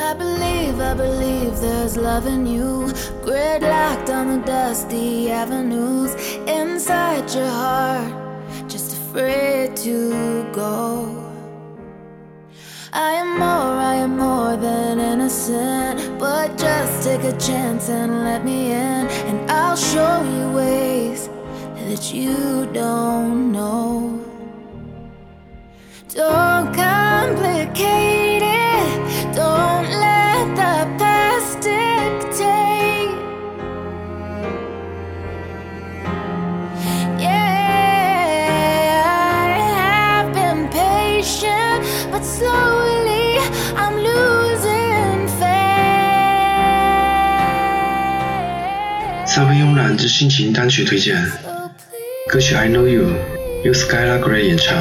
I believe I believe there's love in you. Gridlocked on the dusty avenues inside your heart, just afraid to go. I am more, I am more than innocent. But just take a chance and let me in, and I'll show you ways that you don't know. 三分慵懒之心情单曲推荐，歌曲《I Know You》由 Skylar Grey 演唱。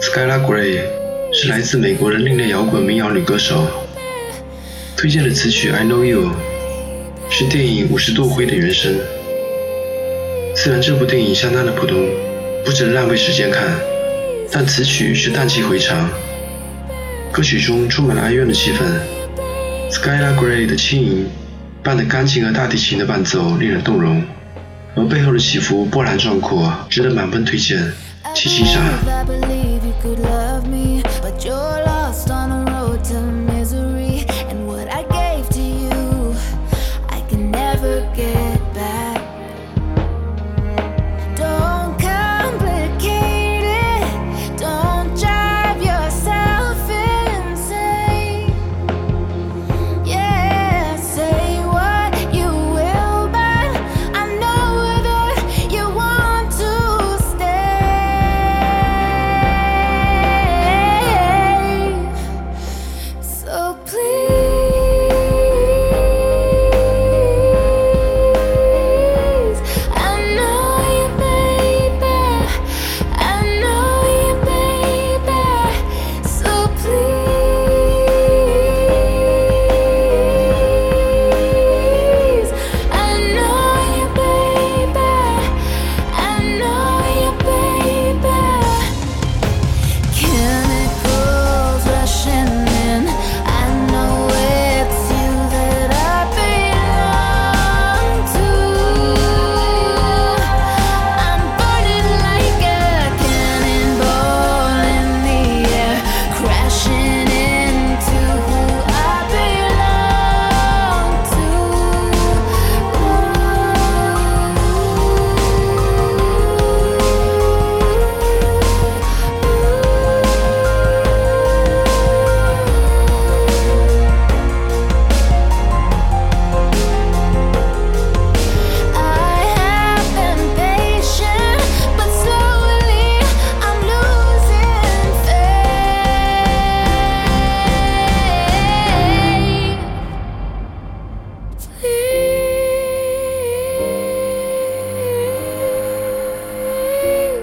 Skylar Grey 是来自美国的另类摇滚民谣女歌手。推荐的词曲《I Know You》是电影《五十度灰》的原声。虽然这部电影相当的普通，不值得浪费时间看，但词曲却荡气回肠。歌曲中充满了哀怨的气氛。Skylar Grey 的轻盈伴着钢琴和大提琴的伴奏，令人动容，而背后的起伏波澜壮阔，值得满分推荐，七七上。